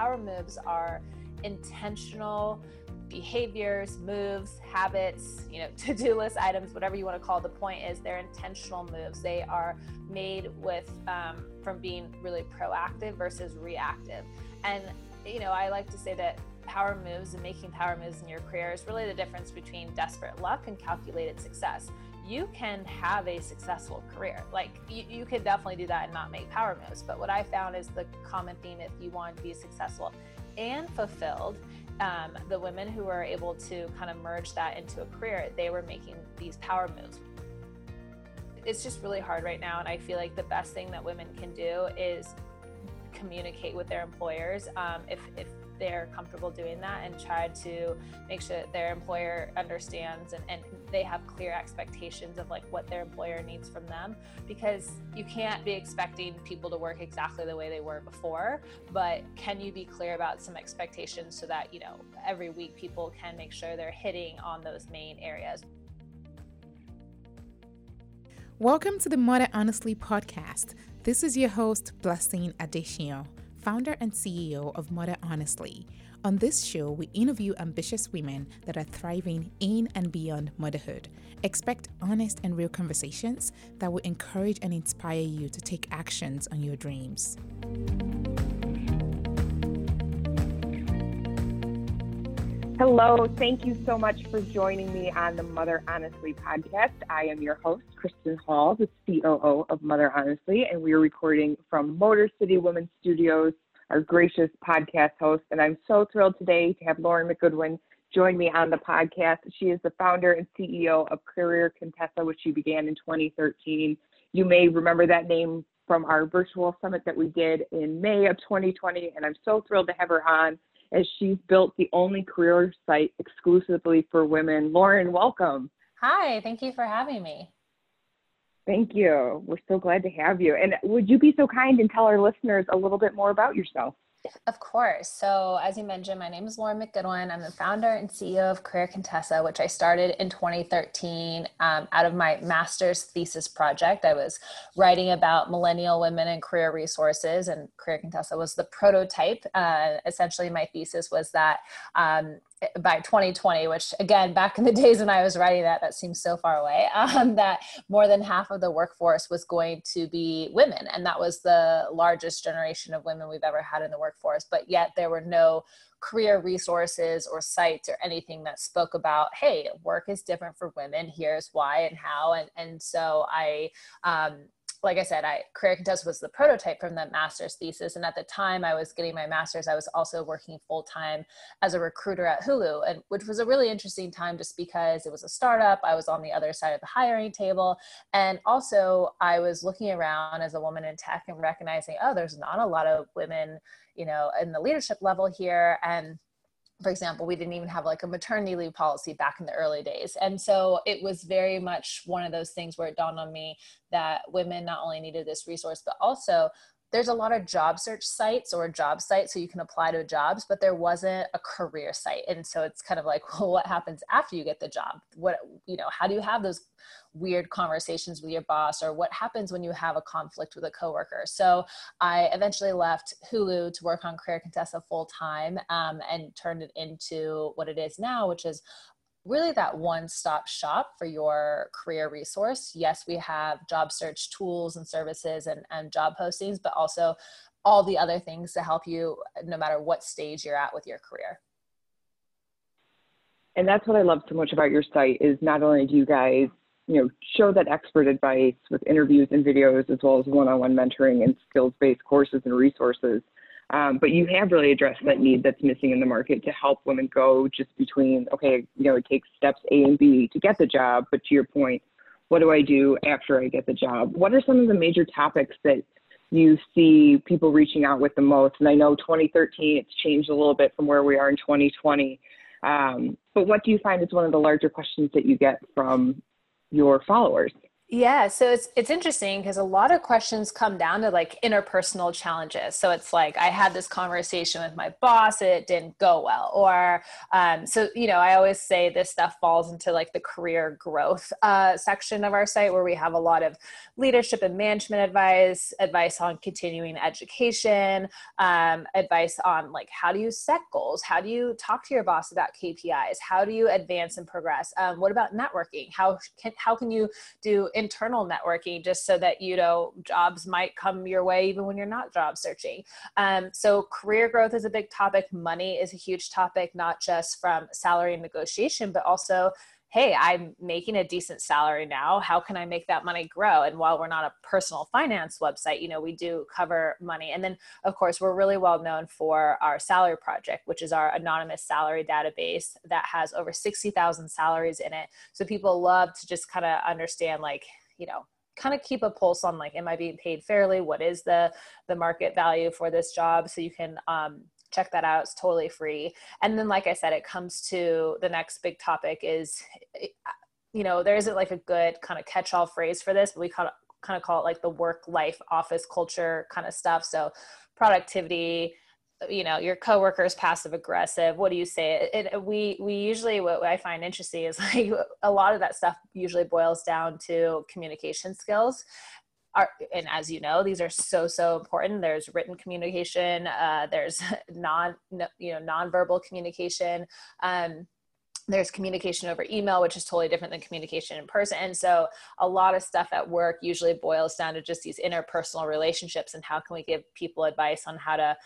power moves are intentional behaviors, moves, habits, you know, to-do list items, whatever you want to call. The point is, they're intentional moves. They are made with um, from being really proactive versus reactive. And you know, I like to say that power moves and making power moves in your career is really the difference between desperate luck and calculated success. You can have a successful career. Like you, you could definitely do that and not make power moves. But what I found is the common theme if you want to be successful and fulfilled um, the women who were able to kind of merge that into a career, they were making these power moves. It's just really hard right now. And I feel like the best thing that women can do is communicate with their employers um, if, if they're comfortable doing that and try to make sure that their employer understands and, and they have clear expectations of like what their employer needs from them because you can't be expecting people to work exactly the way they were before but can you be clear about some expectations so that you know every week people can make sure they're hitting on those main areas Welcome to the Mother Honestly podcast. This is your host, Blessing Adesiyan founder and CEO of Mother Honestly. On this show, we interview ambitious women that are thriving in and beyond motherhood. Expect honest and real conversations that will encourage and inspire you to take actions on your dreams. Hello, thank you so much for joining me on the Mother Honestly podcast. I am your host, Kristen Hall, the COO of Mother Honestly, and we are recording from Motor City Women's Studios, our gracious podcast host. And I'm so thrilled today to have Lauren McGoodwin join me on the podcast. She is the founder and CEO of Career Contessa, which she began in 2013. You may remember that name from our virtual summit that we did in May of 2020, and I'm so thrilled to have her on as she's built the only career site exclusively for women. Lauren, welcome. Hi, thank you for having me. Thank you. We're so glad to have you. And would you be so kind and tell our listeners a little bit more about yourself? Of course. So, as you mentioned, my name is Lauren McGoodwin. I'm the founder and CEO of Career Contessa, which I started in 2013 um, out of my master's thesis project. I was writing about millennial women and career resources, and Career Contessa was the prototype. Uh, essentially, my thesis was that um, by 2020, which again, back in the days when I was writing that, that seems so far away, um, that more than half of the workforce was going to be women. And that was the largest generation of women we've ever had in the workforce. But yet there were no career resources or sites or anything that spoke about, hey, work is different for women. Here's why and how. And, and so I, um, like I said, I Career Contessa was the prototype from the master's thesis. And at the time I was getting my master's, I was also working full time as a recruiter at Hulu, and which was a really interesting time just because it was a startup. I was on the other side of the hiring table. And also I was looking around as a woman in tech and recognizing, oh, there's not a lot of women, you know, in the leadership level here. And for example, we didn't even have like a maternity leave policy back in the early days. And so it was very much one of those things where it dawned on me that women not only needed this resource, but also there's a lot of job search sites or job sites so you can apply to jobs but there wasn't a career site. And so it's kind of like well what happens after you get the job? What you know how do you have those weird conversations with your boss or what happens when you have a conflict with a coworker? So i eventually left hulu to work on career contessa full time um, and turned it into what it is now which is really that one stop shop for your career resource. Yes, we have job search tools and services and, and job postings, but also all the other things to help you no matter what stage you're at with your career. And that's what I love so much about your site is not only do you guys, you know, show that expert advice with interviews and videos as well as one-on-one mentoring and skills-based courses and resources, um, but you have really addressed that need that's missing in the market to help women go just between, okay, you know, it takes steps A and B to get the job, but to your point, what do I do after I get the job? What are some of the major topics that you see people reaching out with the most? And I know 2013, it's changed a little bit from where we are in 2020. Um, but what do you find is one of the larger questions that you get from your followers? Yeah, so it's it's interesting because a lot of questions come down to like interpersonal challenges. So it's like I had this conversation with my boss, it didn't go well, or um, so you know I always say this stuff falls into like the career growth uh, section of our site where we have a lot of leadership and management advice, advice on continuing education, um, advice on like how do you set goals, how do you talk to your boss about KPIs, how do you advance and progress, um, what about networking, how can how can you do internal networking just so that you know jobs might come your way even when you're not job searching. Um, so career growth is a big topic. Money is a huge topic not just from salary negotiation but also hey, I'm making a decent salary now. How can I make that money grow? And while we're not a personal finance website, you know, we do cover money. And then, of course, we're really well known for our salary project, which is our anonymous salary database that has over 60,000 salaries in it. So people love to just kind of understand, like, you know, kind of keep a pulse on like am i being paid fairly what is the the market value for this job so you can um, check that out it's totally free. And then like i said it comes to the next big topic is eh, you know there isn't like a good kind of catch-all phrase for this but we kind of kind of call it like the work life office culture kind of stuff. So productivity you know your coworkers passive aggressive what do you say? It, it, we we usually what i find interesting is like a lot of that stuff usually boils down to communication skills are, and as you know these are so so important. There's written communication uh, there's non you know nonverbal communication um, there's communication over email which is totally different than communication in person. And so a lot of stuff at work usually boils down to just these interpersonal relationships and how can we give people advice on how to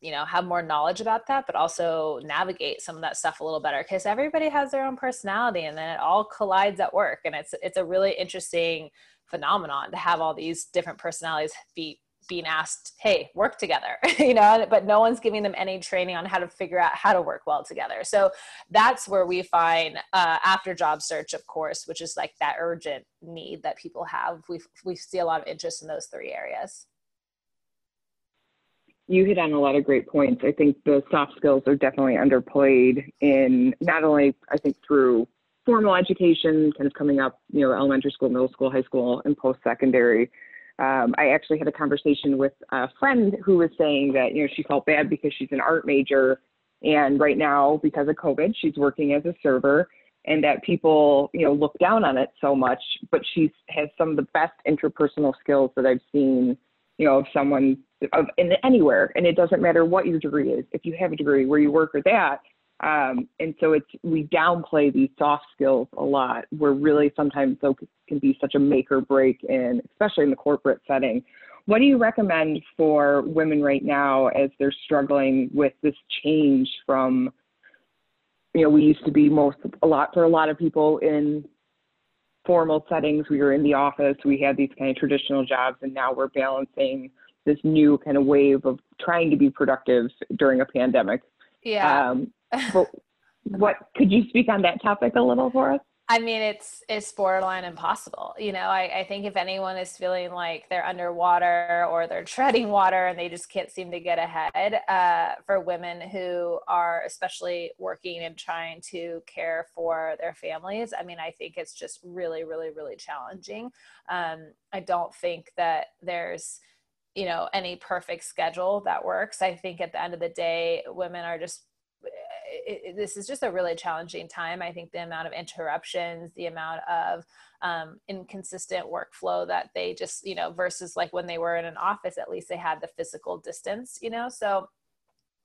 you know have more knowledge about that but also navigate some of that stuff a little better. Because everybody has their own personality and then it all collides at work. And it's it's a really interesting phenomenon to have all these different personalities be being asked hey work together you know but no one's giving them any training on how to figure out how to work well together so that's where we find uh, after job search of course which is like that urgent need that people have we we see a lot of interest in those three areas you hit on a lot of great points. I think the soft skills are definitely underplayed in not only, I think, through formal education, kind of coming up, you know, elementary school, middle school, high school, and post secondary. Um, I actually had a conversation with a friend who was saying that, you know, she felt bad because she's an art major. And right now, because of COVID, she's working as a server and that people, you know, look down on it so much. But she has some of the best interpersonal skills that I've seen, you know, of someone of in anywhere, and it doesn't matter what your degree is. If you have a degree where you work or that, um, and so it's we downplay these soft skills a lot. Where really sometimes those can be such a make or break in, especially in the corporate setting. What do you recommend for women right now as they're struggling with this change from, you know, we used to be most a lot for a lot of people in formal settings. We were in the office. We had these kind of traditional jobs, and now we're balancing this new kind of wave of trying to be productive during a pandemic. Yeah. Um, but what could you speak on that topic a little for us? I mean, it's it's borderline impossible. You know, I, I think if anyone is feeling like they're underwater or they're treading water and they just can't seem to get ahead, uh, for women who are especially working and trying to care for their families, I mean, I think it's just really, really, really challenging. Um, I don't think that there's you know any perfect schedule that works i think at the end of the day women are just it, it, this is just a really challenging time. I think the amount of interruptions, the amount of um, inconsistent workflow that they just, you know, versus like when they were in an office, at least they had the physical distance, you know. So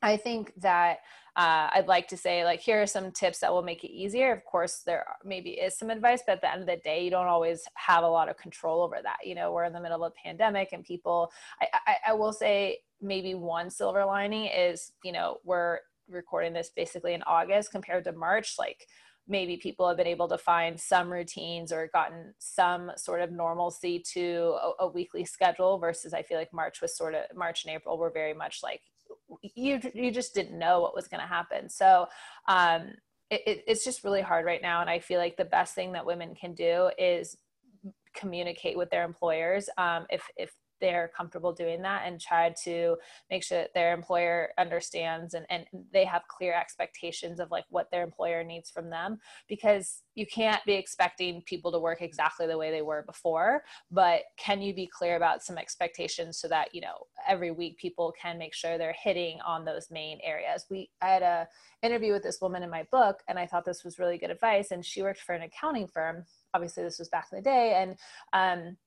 I think that uh, I'd like to say, like, here are some tips that will make it easier. Of course, there maybe is some advice, but at the end of the day, you don't always have a lot of control over that. You know, we're in the middle of a pandemic, and people. I, I, I will say maybe one silver lining is, you know, we're recording this basically in August compared to March. Like, maybe people have been able to find some routines or gotten some sort of normalcy to a, a, weekly schedule versus I feel like March was sort of March and April were very much like you you just didn't know what was going to happen. So um, it, it's just really hard right now, and I feel like the best thing that women can do is communicate with their employers. Um, if if they're comfortable doing that and try to make sure that their employer understands and, and they have clear expectations of like what their employer needs from them because you can't be expecting people to work exactly the way they were before but can you be clear about some expectations so that you know every week people can make sure they're hitting on those main areas? We i had a interview with this woman in my book and i thought this was really good advice and she worked for an accounting firm. Obviously this was back in the day and um,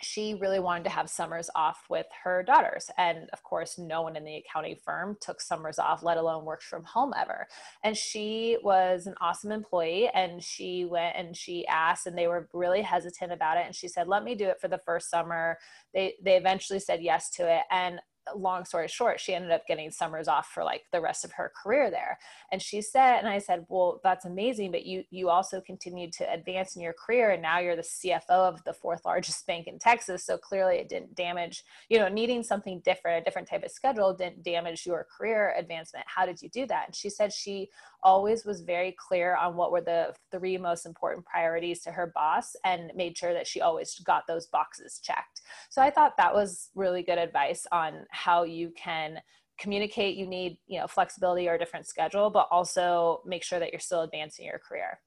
she really wanted to have summers off with her daughters. And of course, no one in the accounting firm took summers off, let alone worked from home ever. And she was an awesome employee. And she went and she asked, and they were really hesitant about it. And she said, Let me do it for the first summer. They, they eventually said yes to it. And long story short, she ended up getting summers off for like the rest of her career there. And she said, and I said, well, that's amazing, but you you also continued to advance in your career, and now you're the CFO of the fourth largest bank in Texas. So clearly, it didn't damage. You know, needing something different, a different type of schedule, didn't damage your career advancement. How did you do that? And she said she always was very clear on what were the three most important priorities to her boss, and made sure that she always got those boxes checked. So I thought that was really good advice on how you can communicate. You need you know flexibility or a different schedule but also make sure that you're still advancing your career.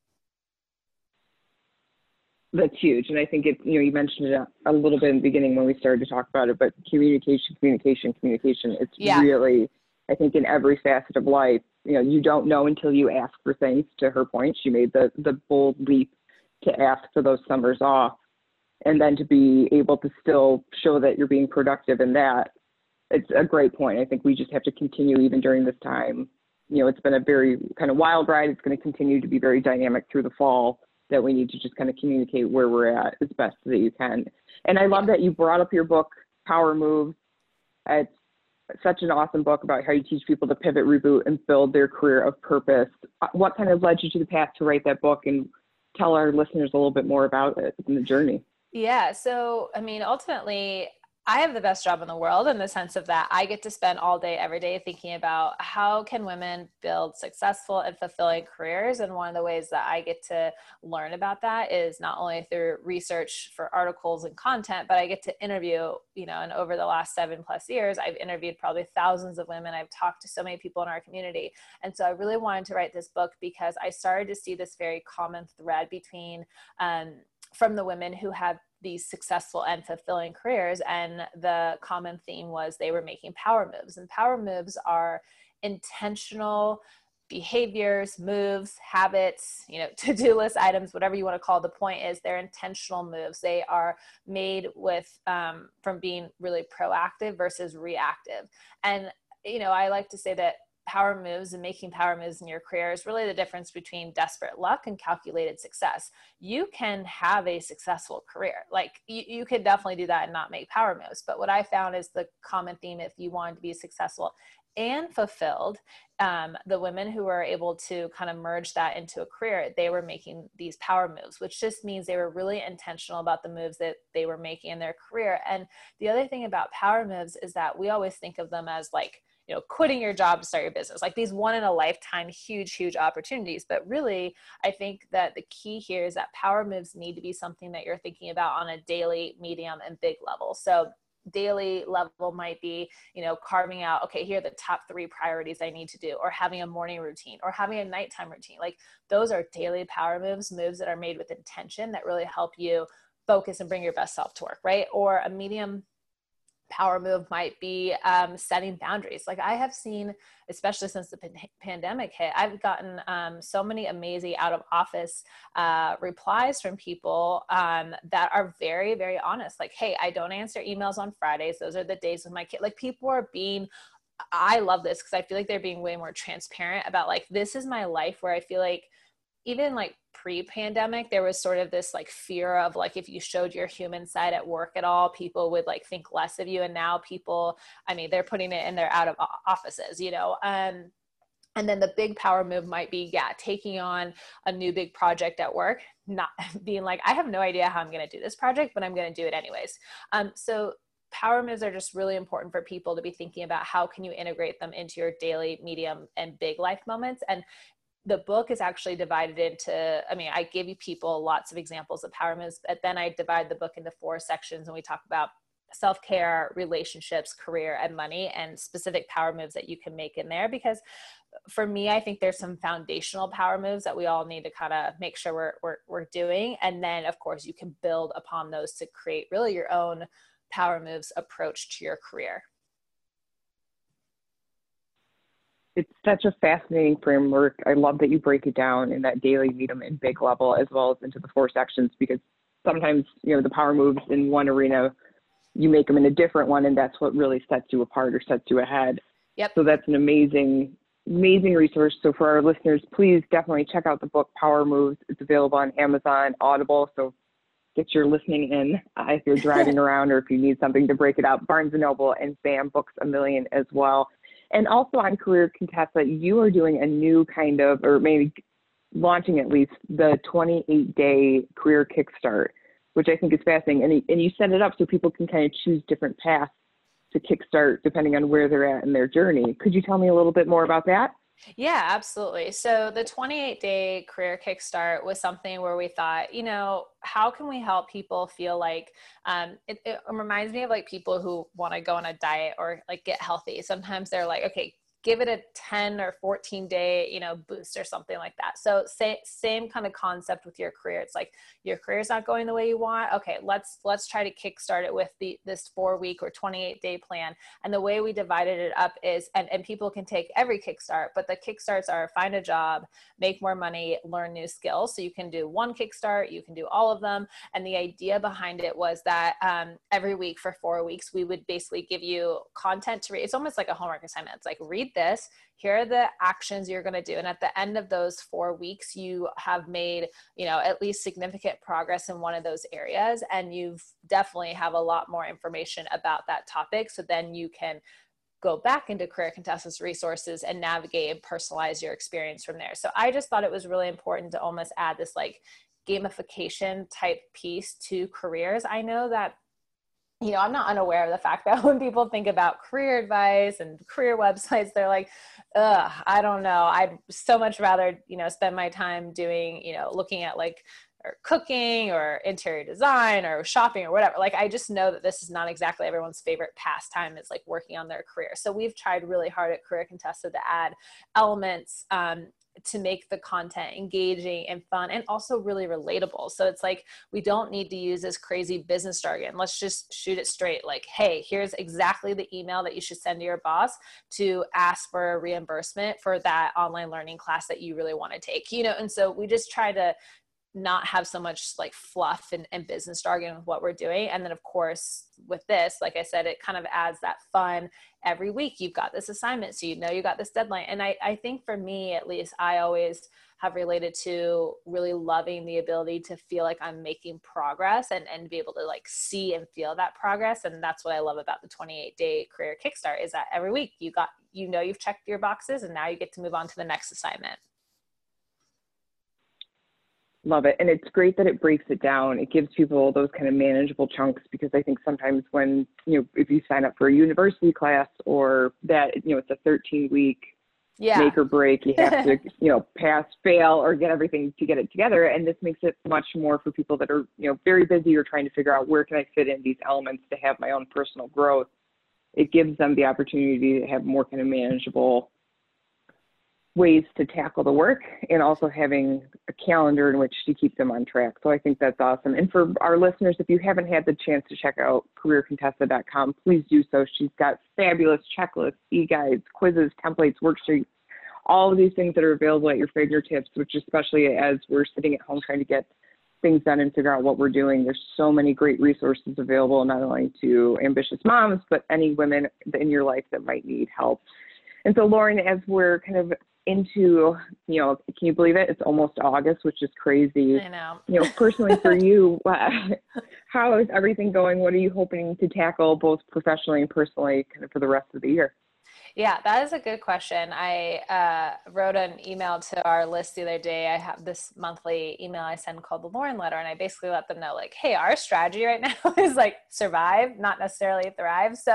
That's huge. And i think it you know you mentioned it a, little bit in the beginning when we started to talk about it but communication communication communication it's yeah. really i think in every facet of life you know you don't know until you ask for things to her point. She made the the bold leap to ask for those summers off and then to be able to still show that you're being productive in that it's a great point. I think we just have to continue even during this time. You know, it's been a very kind of wild ride. It's going to continue to be very dynamic through the fall. That we need to just kind of communicate where we're at as best that you can. And I love that you brought up your book, Power Moves. It's such an awesome book about how you teach people to pivot, reboot, and build their career of purpose. Uh, what kind of led you to the path to write that book and tell our listeners a little bit more about it and the journey? Yeah. So, I mean, ultimately, I have the best job in the world in the sense of that I get to spend all day every day thinking about how can women build successful and fulfilling careers. And one of the ways that I get to learn about that is not only through research for articles and content but I get to interview you know and over the last 7 plus years I've interviewed probably thousands of women. I've talked to so many people in our community. And so I really wanted to write this book because I started to see this very common thread between um, from the women who have these successful and fulfilling careers and the common theme was they were making power moves and power moves are intentional behaviors moves habits you know to-do list items whatever you want to call the point is they're intentional moves. They are made with um, from being really proactive versus reactive. And you know i like to say that power moves and making power moves in your career is really the difference between desperate luck and calculated success. You can have a successful career. Like you, you could definitely do that and not make power moves. But what I found is the common theme if you wanted to be successful and fulfilled, um, the women who were able to kind of merge that into a career, they were making these power moves, which just means they were really intentional about the moves that they were making in their career. And the other thing about power moves is that we always think of them as like, you know quitting your job to start your business. Like these one in a lifetime huge huge opportunities. But really i think that the key here is that power moves need to be something that you're thinking about on a daily medium and big level. So daily level might be you know carving out okay here are the top three priorities i need to do or having a morning routine or having a nighttime routine. Like those are daily power moves moves that are made with intention that really help you focus and bring your best self to work right? Or a medium power move might be um, setting boundaries. Like I have seen, especially since the pandemic hit, I've gotten um, so many amazing out of office uh, replies from people um, that are very, very honest. Like, hey, I don't answer emails on Fridays. Those are the days with my kid. Like people are being I love this because I feel like they're being way more transparent about like this is my life where I feel like even like pre-pandemic there was sort of this like fear of like if you showed your human side at work at all people would like think less of you. And now people i mean they're putting it in their out of offices you know? Um and then the big power move might be yeah taking on a new big project at work not being like i have no idea how i'm going to do this project but i'm going to do it anyways. Um, so power moves are just really important for people to be thinking about how can you integrate them into your daily medium and big life moments. And the book is actually divided into i mean i give you people lots of examples of power moves but then i divide the book into four sections and we talk about self care, relationships, career, and money, and specific power moves that you can make in there. Because for me, I think there's some foundational power moves that we all need to kind of make sure we're, we're, we're doing. And then, of course, you can build upon those to create really your own power moves approach to your career. It's such a fascinating framework. I love that you break it down in that daily, medium, and big level, as well as into the four sections, because sometimes, you know, the power moves in one arena, you make them in a different one, and that's what really sets you apart or sets you ahead. Yep. So that's an amazing, amazing resource. So for our listeners, please definitely check out the book Power Moves. It's available on Amazon, Audible. So get your listening in uh, if you're driving around or if you need something to break it up. Barnes and Noble and BAM Books a Million as well. And also on Career Contessa, you are doing a new kind of, or maybe launching at least, the 28 day career kickstart, which I think is fascinating. And, and you set it up so people can kind of choose different paths to kickstart depending on where they're at in their journey. Could you tell me a little bit more about that? Yeah, absolutely. So the 28 day career kickstart was something where we thought, you know, how can we help people feel like um, it, it reminds me of like people who want to go on a diet or like get healthy. Sometimes they're like, okay, give it a 10 or 14 day you know boost or something like that. So say, same kind of concept with your career. It's like your career's not going the way you want. Okay let's let's try to kickstart it with the this four week or 28 day plan. And the way we divided it up is and, and people can take every kickstart but the kickstarts are find a job make more money learn new skills. So you can do one kickstart you can do all of them. And the idea behind it was that um, every week for four weeks we would basically give you content to read. It's almost like a homework assignment. It's like read this here are the actions you're going to do. And at the end of those four weeks you have made you know at least significant progress in one of those areas. And you've definitely have a lot more information about that topic. So then you can go back into career contessa's resources and navigate and personalize your experience from there. So i just thought it was really important to almost add this like gamification type piece to careers. I know that you know, I'm not unaware of the fact that when people think about career advice and career websites, they're like, ugh, I don't know. I'd so much rather, you know, spend my time doing, you know, looking at like or cooking or interior design or shopping or whatever. Like I just know that this is not exactly everyone's favorite pastime is like working on their career. So we've tried really hard at Career Contessa to add elements um, to make the content engaging and fun and also really relatable. So it's like we don't need to use this crazy business jargon. Let's just shoot it straight like, hey, here's exactly the email that you should send to your boss to ask for a reimbursement for that online learning class that you really want to take. You know, and so we just try to not have so much like fluff and, and, business jargon with what we're doing. And then, of course, with this, like I said, it kind of adds that fun. Every week, you've got this assignment, so you know you got this deadline. And I, I think for me, at least, I always have related to really loving the ability to feel like I'm making progress and, and be able to like see and feel that progress. And that's what I love about the 28 day career kickstart is that every week you got, you know, you've checked your boxes and now you get to move on to the next assignment. Love it. And it's great that it breaks it down. It gives people those kind of manageable chunks because I think sometimes when, you know, if you sign up for a university class or that, you know, it's a 13 week yeah. make or break, you have to, you know, pass, fail, or get everything to get it together. And this makes it much more for people that are, you know, very busy or trying to figure out where can I fit in these elements to have my own personal growth. It gives them the opportunity to have more kind of manageable ways to tackle the work and also having a calendar in which to keep them on track. So I think that's awesome. And for our listeners, if you haven't had the chance to check out careercontessa.com, please do so. She's got fabulous checklists, e-guides, quizzes, templates, worksheets, all of these things that are available at your fingertips, which especially as we're sitting at home trying to get things done and figure out what we're doing. There's so many great resources available, not only to ambitious moms, but any women in your life that might need help. And so, Lauren, as we're kind of into, you know, can you believe it? It's almost August, which is crazy. I know. You know, personally for you, how is everything going? What are you hoping to tackle both professionally and personally kind of for the rest of the year? Yeah, that is a good question. I uh, wrote an email to our list the other day. I have this monthly email I send called the Lauren letter, and I basically let them know, like, hey, our strategy right now is like survive, not necessarily thrive. So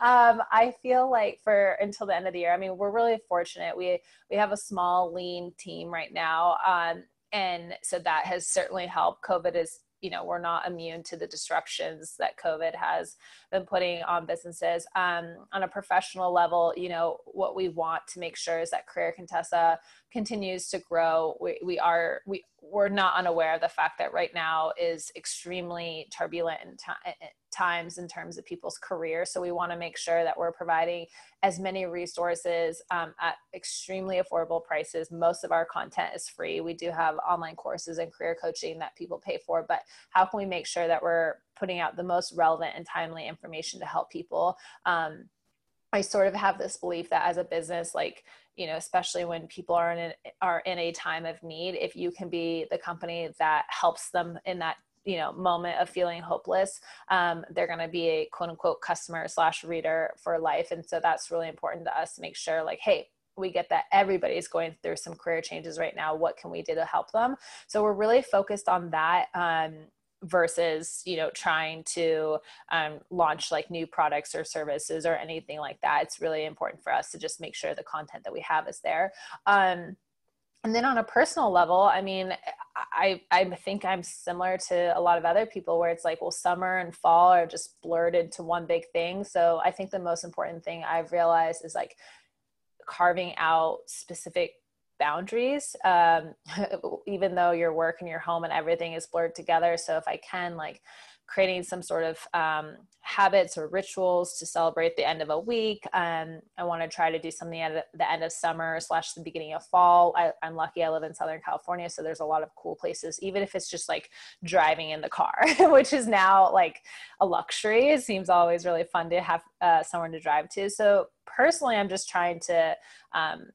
um, I feel like for until the end of the year, I mean, we're really fortunate. We we have a small, lean team right now. Um, and so that has certainly helped covid is you know we're not immune to the disruptions that covid has been putting on businesses. Um, on a professional level you know what we want to make sure is that career contessa continues to grow. We, we are we we're not unaware of the fact that right now is extremely turbulent in t- times in terms of people's careers. So we want to make sure that we're providing as many resources um, at extremely affordable prices. Most of our content is free. We do have online courses and career coaching that people pay for, but how can we make sure that we're putting out the most relevant and timely information to help people? Um, I sort of have this belief that as a business, like you know, especially when people are in a, are in a time of need, if you can be the company that helps them in that you know moment of feeling hopeless um, they're going to be a quote unquote customer slash reader for life. And so that's really important to us to make sure like hey we get that everybody's going through some career changes right now. What can we do to help them? So we're really focused on that um, versus you know trying to um, launch like new products or services or anything like that. It's really important for us to just make sure the content that we have is there. Um, and then on a personal level i mean i i think i'm similar to a lot of other people where it's like well summer and fall are just blurred into one big thing. So i think the most important thing i've realized is like carving out specific boundaries um, even though your work and your home and everything is blurred together so if i can like creating some sort of um, habits or rituals to celebrate the end of a week. Um, I want to try to do something at the end of summer slash the beginning of fall. I, am lucky I live in Southern California, so there's a lot of cool places, even if it's just like driving in the car, which is now like a luxury. It seems always really fun to have uh, somewhere to drive to. So personally, I'm just trying to um,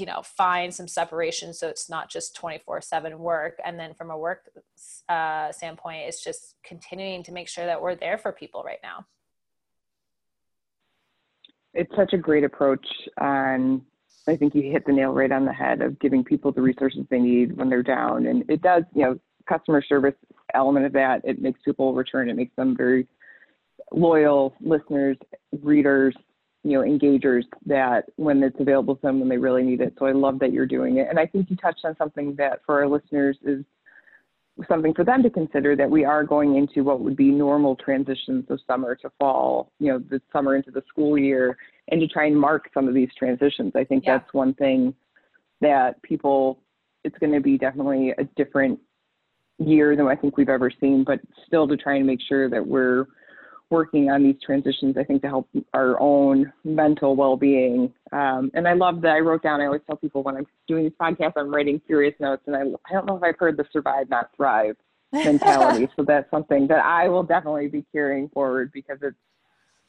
you know find some separation so it's not just 24 7 work. And then from a work uh, standpoint it's just continuing to make sure that we're there for people right now. It's such a great approach and i think you hit the nail right on the head of giving people the resources they need when they're down. And it does you know customer service element of that it makes people return. It makes them very loyal listeners readers you know engagers that when it's available to them when they really need it. So i love that you're doing it. And i think you touched on something that for our listeners is something for them to consider that we are going into what would be normal transitions of summer to fall you know the summer into the school year and to try and mark some of these transitions. I think yeah. that's one thing that people it's going to be definitely a different year than i think we've ever seen but still to try and make sure that we're working on these transitions, I think, to help our own mental well being. Um, and I love that I wrote down, I always tell people when I'm doing these podcasts, I'm writing serious notes. And I, I don't know if I've heard the survive, not thrive mentality. so that's something that I will definitely be carrying forward because it's,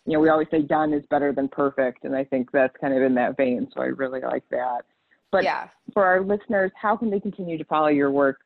you know, we always say done is better than perfect. And I think that's kind of in that vein. So I really like that. But yeah. for our listeners, how can they continue to follow your work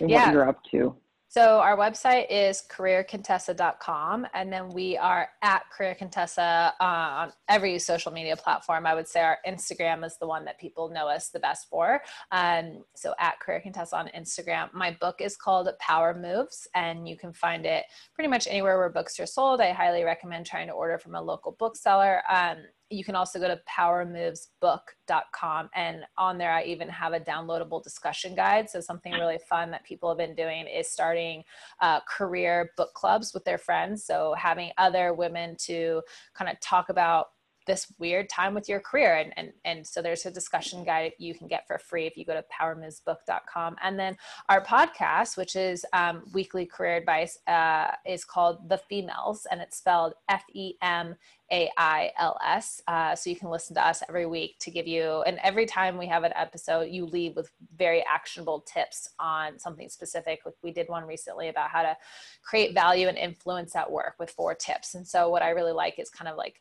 and yeah. what you're up to? So our website is careercontessa.com, and then we are at Career Contessa uh, on every social media platform. I would say our Instagram is the one that people know us the best for. Um, so at Career Contessa on Instagram. My book is called Power Moves, and you can find it pretty much anywhere where books are sold. I highly recommend trying to order from a local bookseller. Um, you can also go to powermovesbook.com and on there i even have a downloadable discussion guide. So something really fun that people have been doing is starting uh, career book clubs with their friends. So having other women to kind of talk about this weird time with your career and, and and so there's a discussion guide you can get for free if you go to powermovesbook.com and then our podcast which is um, weekly career advice uh, is called the Femails and it's spelled f-e-m a-i-l-s uh, so you can listen to us every week to give you and every time we have an episode you leave with very actionable tips on something specific like we did one recently about how to create value and influence at work with four tips and so what i really like is kind of like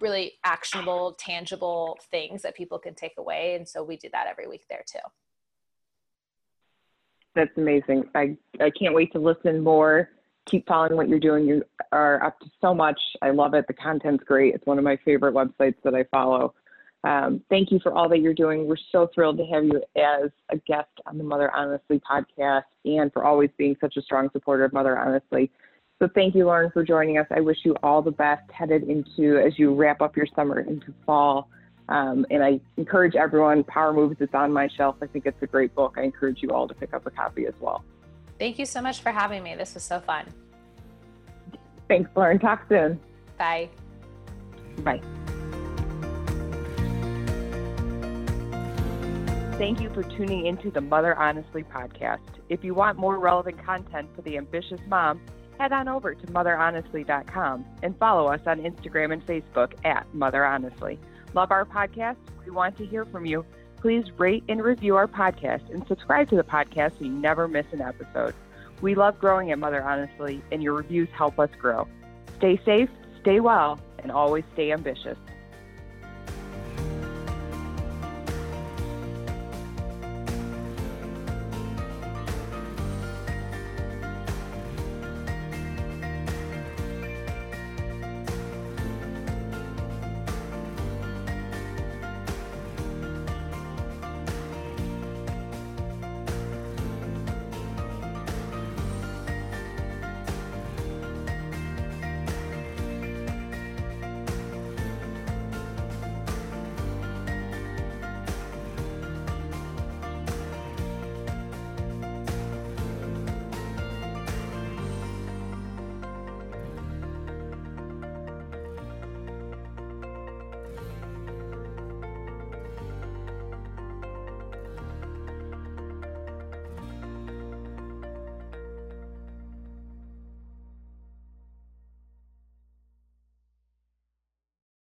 really actionable, tangible things that people can take away. And so we do that every week there too. That's amazing. I, I can't wait to listen more. Keep following what you're doing. You are up to so much. I love it. The content's great. It's one of my favorite websites that I follow. Um, thank you for all that you're doing. We're so thrilled to have you as a guest on the Mother Honestly podcast and for always being such a strong supporter of Mother Honestly. So thank you, Lauren, for joining us. I wish you all the best headed into as you wrap up your summer into fall. Um, and I encourage everyone, Power Moves, it's on my shelf. I think it's a great book. I encourage you all to pick up a copy as well. Thank you so much for having me. This was so fun. Thanks, Lauren. Talk soon. Bye. Bye. Thank you for tuning into the Mother Honestly podcast. If you want more relevant content for the ambitious mom, head on over to motherhonestly.com and follow us on Instagram and Facebook at Mother Honestly. Love our podcast? We want to hear from you. Please rate and review our podcast and subscribe to the podcast so you never miss an episode. We love growing at Mother Honestly, and your reviews help us grow. Stay safe, stay well, and always stay ambitious.